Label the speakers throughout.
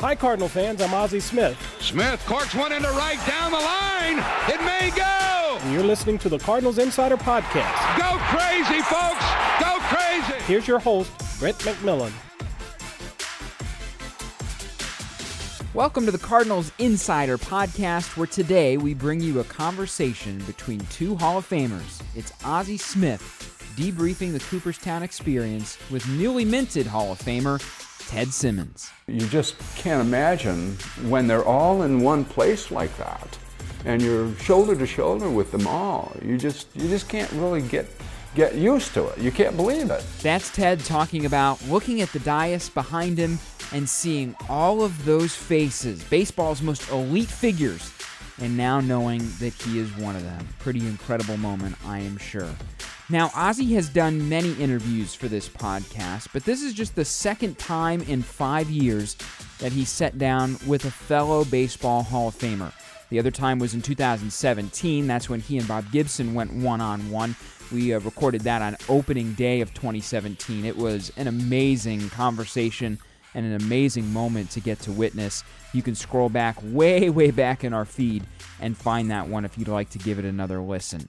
Speaker 1: Hi, Cardinal fans. I'm Ozzie Smith.
Speaker 2: Smith corks one into right down the line. It may go.
Speaker 1: And you're listening to the Cardinals Insider Podcast.
Speaker 2: Go crazy, folks. Go crazy.
Speaker 1: Here's your host, Brent McMillan.
Speaker 3: Welcome to the Cardinals Insider Podcast, where today we bring you a conversation between two Hall of Famers. It's Ozzie Smith debriefing the Cooperstown experience with newly minted Hall of Famer Ted Simmons.
Speaker 4: You just can't imagine when they're all in one place like that and you're shoulder to shoulder with them all. You just you just can't really get get used to it. You can't believe it.
Speaker 3: That's Ted talking about looking at the dais behind him and seeing all of those faces, baseball's most elite figures, and now knowing that he is one of them. Pretty incredible moment, I am sure. Now, Ozzie has done many interviews for this podcast, but this is just the second time in five years that he sat down with a fellow baseball Hall of Famer. The other time was in 2017. That's when he and Bob Gibson went one on one. We uh, recorded that on opening day of 2017. It was an amazing conversation and an amazing moment to get to witness. You can scroll back way, way back in our feed and find that one if you'd like to give it another listen.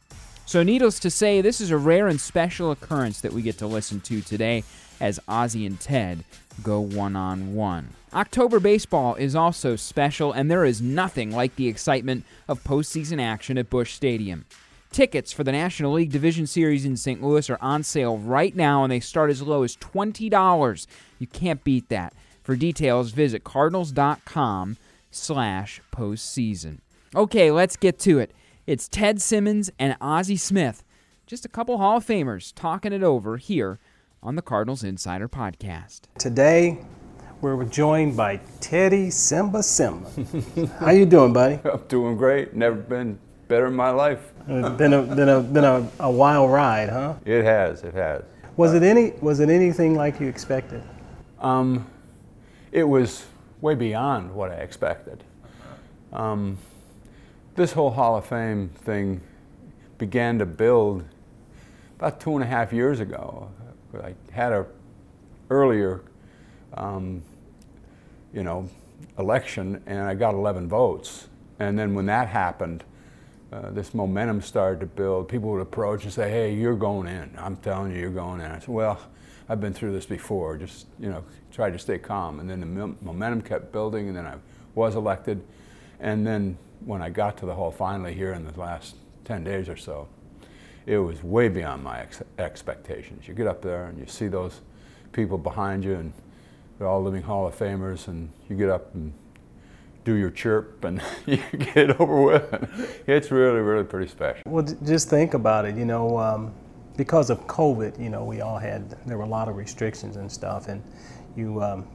Speaker 3: So, needless to say, this is a rare and special occurrence that we get to listen to today as Ozzie and Ted go one on one. October baseball is also special, and there is nothing like the excitement of postseason action at Busch Stadium. Tickets for the National League Division Series in St. Louis are on sale right now, and they start as low as $20. You can't beat that. For details, visit cardinals.com slash postseason. Okay, let's get to it. It's Ted Simmons and Ozzie Smith, just a couple Hall of Famers talking it over here on the Cardinals Insider Podcast.
Speaker 1: Today, we're joined by Teddy Simba Simba. How you doing, buddy?
Speaker 4: I'm doing great. Never been better in my life.
Speaker 1: It's been a been a been a, a wild ride, huh?
Speaker 4: It has. It has.
Speaker 1: Was it any was it anything like you expected?
Speaker 4: Um, it was way beyond what I expected. Um, this whole Hall of Fame thing began to build about two and a half years ago. I had a earlier, um, you know, election, and I got 11 votes. And then when that happened, uh, this momentum started to build. People would approach and say, "Hey, you're going in. I'm telling you, you're going in." I said, "Well, I've been through this before. Just you know, try to stay calm." And then the momentum kept building, and then I was elected. And then when I got to the hall finally here in the last 10 days or so, it was way beyond my ex- expectations. You get up there and you see those people behind you, and they're all living Hall of Famers, and you get up and do your chirp and you get it over with. It's really, really pretty special.
Speaker 1: Well, just think about it. You know, um, because of COVID, you know, we all had there were a lot of restrictions and stuff, and you um,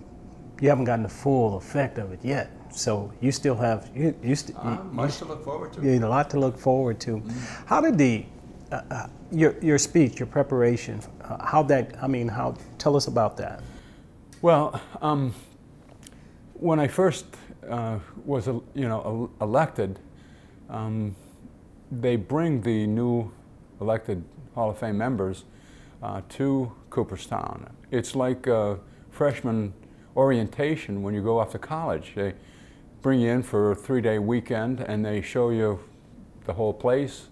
Speaker 1: you haven't gotten the full effect of it yet. So you still have you, you, st-
Speaker 4: uh, much to look forward to.
Speaker 1: You, a lot to look forward to. Mm-hmm. How did the uh, uh, your your speech, your preparation, uh, how that? I mean, how? Tell us about that.
Speaker 4: Well, um, when I first uh, was you know elected, um, they bring the new elected Hall of Fame members uh, to Cooperstown. It's like freshman orientation when you go off to college. They bring you in for a three-day weekend and they show you the whole place,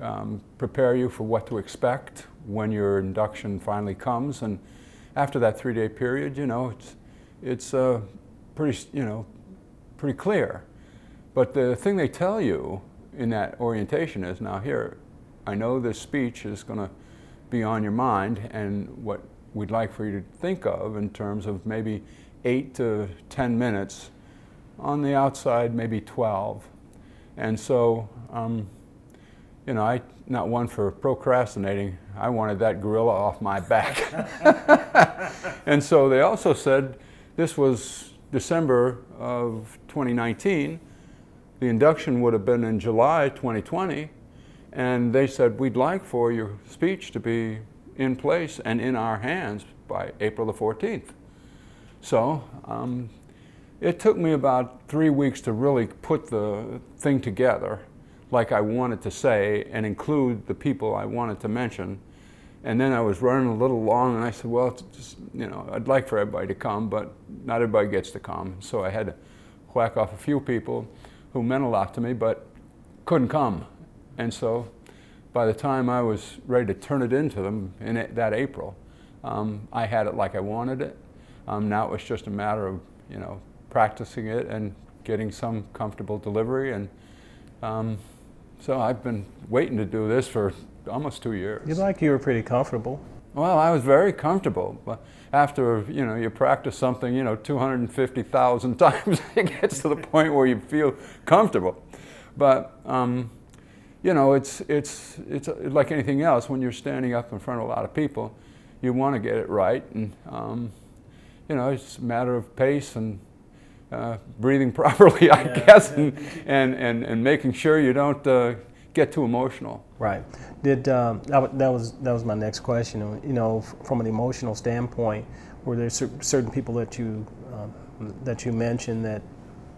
Speaker 4: um, prepare you for what to expect when your induction finally comes. And after that three-day period, you know, it's, it's uh, pretty, you know, pretty clear. But the thing they tell you in that orientation is, now here, I know this speech is going to be on your mind and what we'd like for you to think of in terms of maybe eight to 10 minutes. On the outside, maybe 12. And so, um, you know, I not one for procrastinating. I wanted that gorilla off my back. and so they also said this was December of 2019. The induction would have been in July 2020. And they said, we'd like for your speech to be in place and in our hands by April the 14th. So um, it took me about three weeks to really put the thing together like I wanted to say and include the people I wanted to mention. And then I was running a little long, and I said, well, just, you know, I'd like for everybody to come, but not everybody gets to come. So I had to whack off a few people who meant a lot to me, but couldn't come. And so by the time I was ready to turn it into them in that April, um, I had it like I wanted it. Um, now it was just a matter of, you know, practicing it and getting some comfortable delivery. And um, so I've been waiting to do this for almost two years.
Speaker 1: You like you were pretty comfortable.
Speaker 4: Well, I was very comfortable. But after you know you practice something, you know, 250,000 times, it gets to the point where you feel comfortable. But um, you know, it's it's it's like anything else. When you're standing up in front of a lot of people, you want to get it right, and um, you know, it's a matter of pace and uh, breathing properly, I yeah, guess, yeah. And, and, and, and making sure you don't uh, get too emotional.
Speaker 1: Right. Did um, that, that was that was my next question. You know, from an emotional standpoint, were there certain people that you um, that you mentioned that,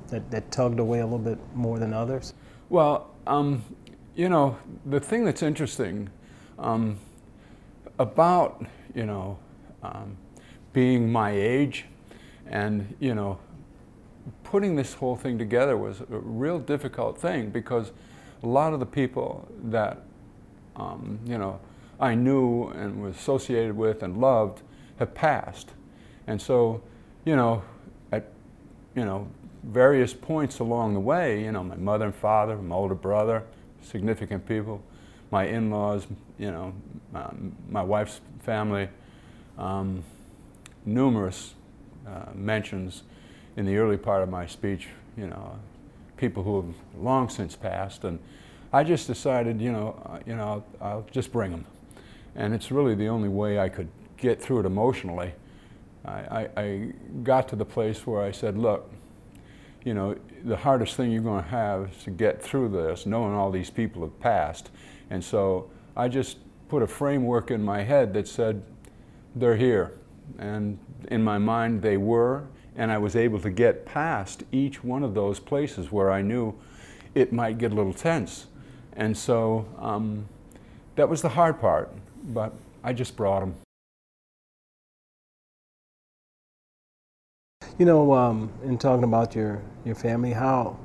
Speaker 1: that that tugged away a little bit more than others?
Speaker 4: Well, um, you know, the thing that's interesting um, about you know um, being my age, and you know, putting this whole thing together was a real difficult thing because a lot of the people that um, you know I knew and was associated with and loved have passed, and so you know at you know various points along the way, you know my mother and father, my older brother, significant people, my in-laws, you know my, my wife's family, um, numerous uh, mentions in the early part of my speech, you know, people who have long since passed, and I just decided, you know, uh, you know, I'll, I'll, just bring them, and it's really the only way I could get through it emotionally. I, I, I got to the place where I said, look, you know, the hardest thing you're going to have is to get through this, knowing all these people have passed, and so I just put a framework in my head that said, they're here, and in my mind they were, and I was able to get past each one of those places where I knew it might get a little tense. And so um, that was the hard part, but I just brought them.
Speaker 1: You know, um, in talking about your, your family, how,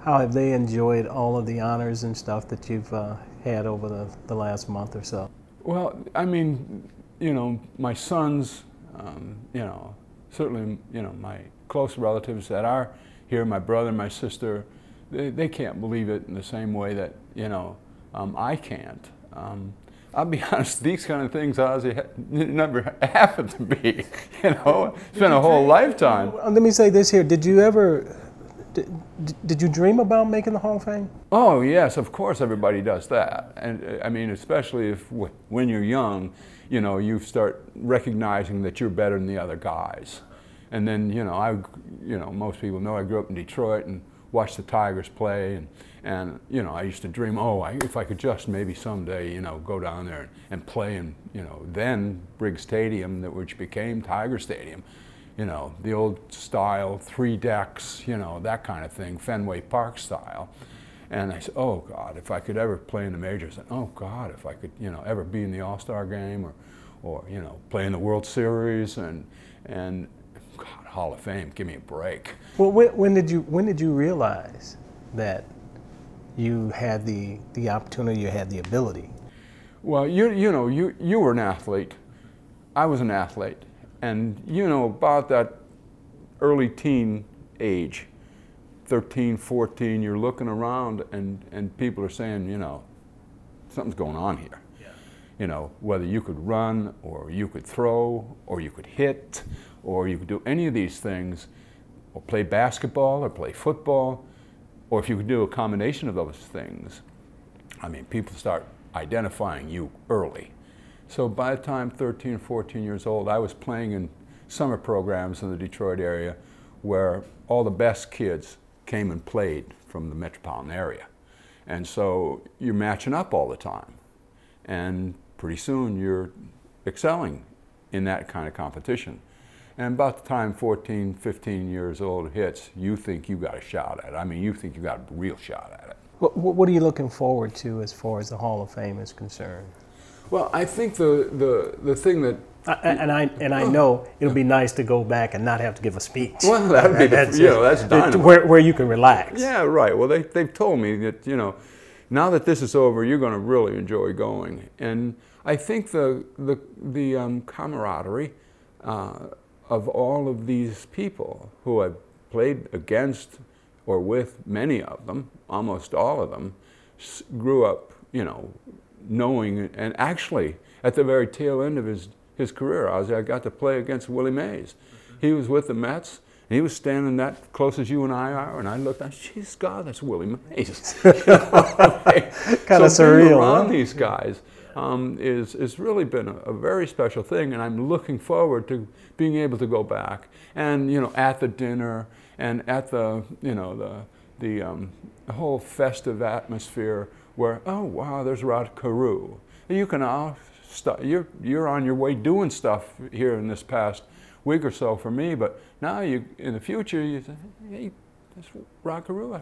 Speaker 1: how have they enjoyed all of the honors and stuff that you've uh, had over the, the last month or so?
Speaker 4: Well, I mean, you know, my sons, um, you know, certainly, you know, my close relatives that are here, my brother, my sister, they, they can't believe it in the same way that, you know, um, I can't. Um, I'll be honest, these kind of things, Ozzie, never happened to me. You know, it's been a whole lifetime.
Speaker 1: Let me say this here. Did you ever, did, did you dream about making the Hall of Fame?
Speaker 4: Oh, yes, of course everybody does that. And uh, I mean, especially if when you're young, you know, you start recognizing that you're better than the other guys. And then, you know, I, you know, most people know I grew up in Detroit and watched the Tigers play, and, and you know, I used to dream, oh, I, if I could just maybe someday, you know, go down there and, and play in, you know, then Briggs Stadium, that which became Tiger Stadium, you know, the old style, three decks, you know, that kind of thing, Fenway Park style. And I said, oh God, if I could ever play in the majors, and oh God, if I could, you know, ever be in the All-Star game or, or you know, play in the World Series and, and God, Hall of Fame, give me a break.
Speaker 1: Well, when, when, did you when did you realize that you had the the opportunity, you had the ability?
Speaker 4: Well, you you know you you were an athlete, I was an athlete, and you know about that early teen age, 13, 14, you're looking around and and people are saying, you know, something's going on here you know, whether you could run or you could throw or you could hit or you could do any of these things or play basketball or play football or if you could do a combination of those things, I mean, people start identifying you early. So by the time 13, 14 years old, I was playing in summer programs in the Detroit area where all the best kids came and played from the metropolitan area. And so you're matching up all the time. And pretty soon you're excelling in that kind of competition. And about the time 14, 15 years old hits, you think you got a shot at it. I mean, you think you got a real shot at it.
Speaker 1: What, what are you looking forward to as far as the Hall of Fame is concerned?
Speaker 4: Well, I think the, the, the thing that
Speaker 1: I, and I and I know it'll be nice to go back and not have to give a speech.
Speaker 4: Well, that'd be the-
Speaker 1: That's
Speaker 4: you know, that's dynamite.
Speaker 1: where where you can relax.
Speaker 4: Yeah, right. Well, they, they've told me that, you know, now that this is over, you're going to really enjoy going. And I think the, the, the um, camaraderie uh, of all of these people who I've played against or with, many of them, almost all of them, s- grew up, you know, knowing, and actually, at the very tail end of his, his career, I, was, I got to play against Willie Mays. He was with the Mets, and he was standing that close as you and I are, and I looked, I geez, God, that's Willie Mays.
Speaker 1: Kinda
Speaker 4: so being
Speaker 1: surreal,
Speaker 4: around
Speaker 1: huh?
Speaker 4: these guys um, is is really been a, a very special thing, and I'm looking forward to being able to go back and you know at the dinner and at the you know the the, um, the whole festive atmosphere where oh wow there's Rod Carew. You can all stu- you're you're on your way doing stuff here in this past week or so for me, but now you in the future you say hey that's Rod Carew.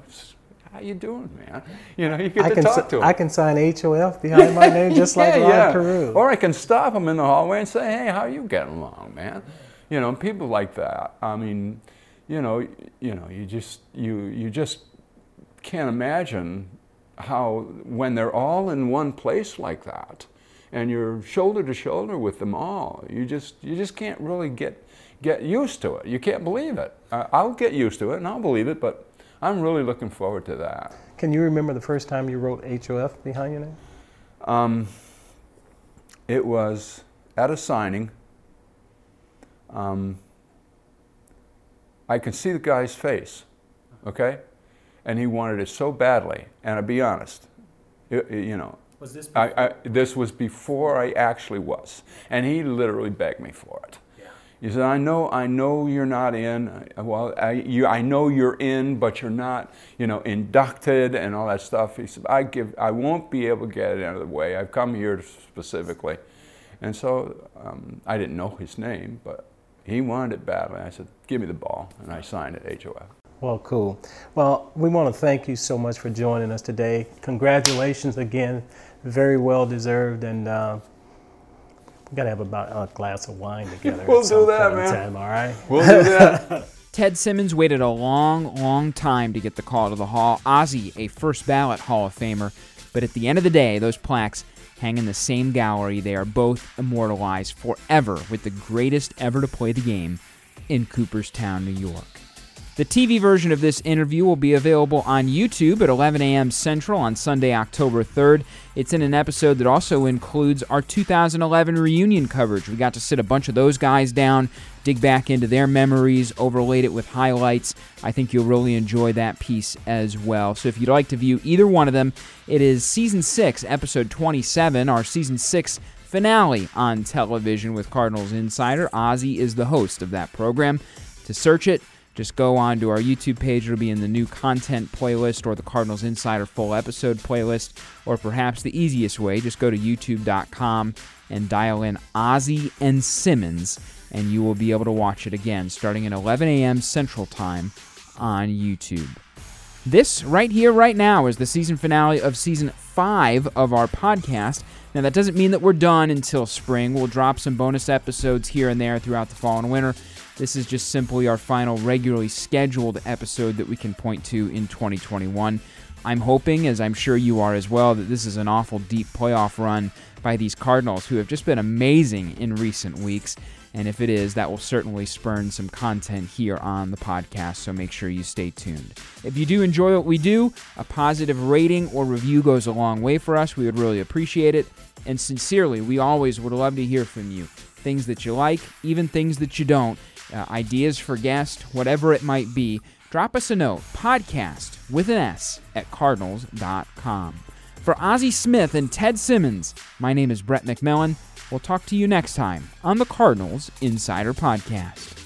Speaker 4: How you doing, man? You know, you get
Speaker 1: I
Speaker 4: to
Speaker 1: can
Speaker 4: talk
Speaker 1: si-
Speaker 4: to him.
Speaker 1: I can sign HOF behind my name just like Rod Carew.
Speaker 4: Or I can stop him in the hallway and say, "Hey, how you getting along, man?" You know, people like that. I mean, you know, you know, you just you you just can't imagine how when they're all in one place like that, and you're shoulder to shoulder with them all. You just you just can't really get get used to it. You can't believe it. Uh, I'll get used to it and I'll believe it, but I'm really looking forward to that.
Speaker 1: Can you remember the first time you wrote HOF behind your name?
Speaker 4: Um, it was at a signing. Um, I can see the guy's face, okay? And he wanted it so badly. And I'll be honest, it- it- you know,
Speaker 1: Was this
Speaker 4: I, I, this was before I actually was. And he literally begged me for it. He said, I know, I know you're not in. Well, I, you, I know you're in, but you're not, you know, inducted and all that stuff. He said, I give, I won't be able to get it out of the way. I've come here specifically. And so um, I didn't know his name, but he wanted it badly. I said, give me the ball. And I signed it HOF.
Speaker 1: Well, cool. Well, we want to thank you so much for joining us today. Congratulations again, very well deserved, and uh, we got to have about a glass of wine together.
Speaker 4: We'll do that,
Speaker 1: point
Speaker 4: man.
Speaker 1: Time, all right.
Speaker 4: We'll do that.
Speaker 3: Ted Simmons waited a long, long time to get the call to the Hall. Ozzie, a first ballot Hall of Famer. But at the end of the day, those plaques hang in the same gallery. They are both immortalized forever with the greatest ever to play the game in Cooperstown, New York. The TV version of this interview will be available on YouTube at 11 a.m. Central on Sunday, October 3rd. It's in an episode that also includes our 2011 reunion coverage. We got to sit a bunch of those guys down, dig back into their memories, overlaid it with highlights. I think you'll really enjoy that piece as well. So if you'd like to view either one of them, it is season 6, episode 27, our season 6 finale on television with Cardinals Insider. Ozzie is the host of that program. To search it, just go on to our YouTube page. It'll be in the new content playlist or the Cardinals Insider full episode playlist. Or perhaps the easiest way, just go to youtube.com and dial in Ozzie and Simmons, and you will be able to watch it again starting at 11 a.m. Central Time on YouTube. This right here, right now, is the season finale of season five of our podcast. Now, that doesn't mean that we're done until spring. We'll drop some bonus episodes here and there throughout the fall and winter. This is just simply our final regularly scheduled episode that we can point to in 2021. I'm hoping, as I'm sure you are as well, that this is an awful deep playoff run by these Cardinals who have just been amazing in recent weeks. And if it is, that will certainly spurn some content here on the podcast, so make sure you stay tuned. If you do enjoy what we do, a positive rating or review goes a long way for us. We would really appreciate it. And sincerely, we always would love to hear from you. Things that you like, even things that you don't, uh, ideas for guests, whatever it might be. Drop us a note, podcast with an S at cardinals.com. For Ozzie Smith and Ted Simmons, my name is Brett McMillan. We'll talk to you next time on the Cardinals Insider Podcast.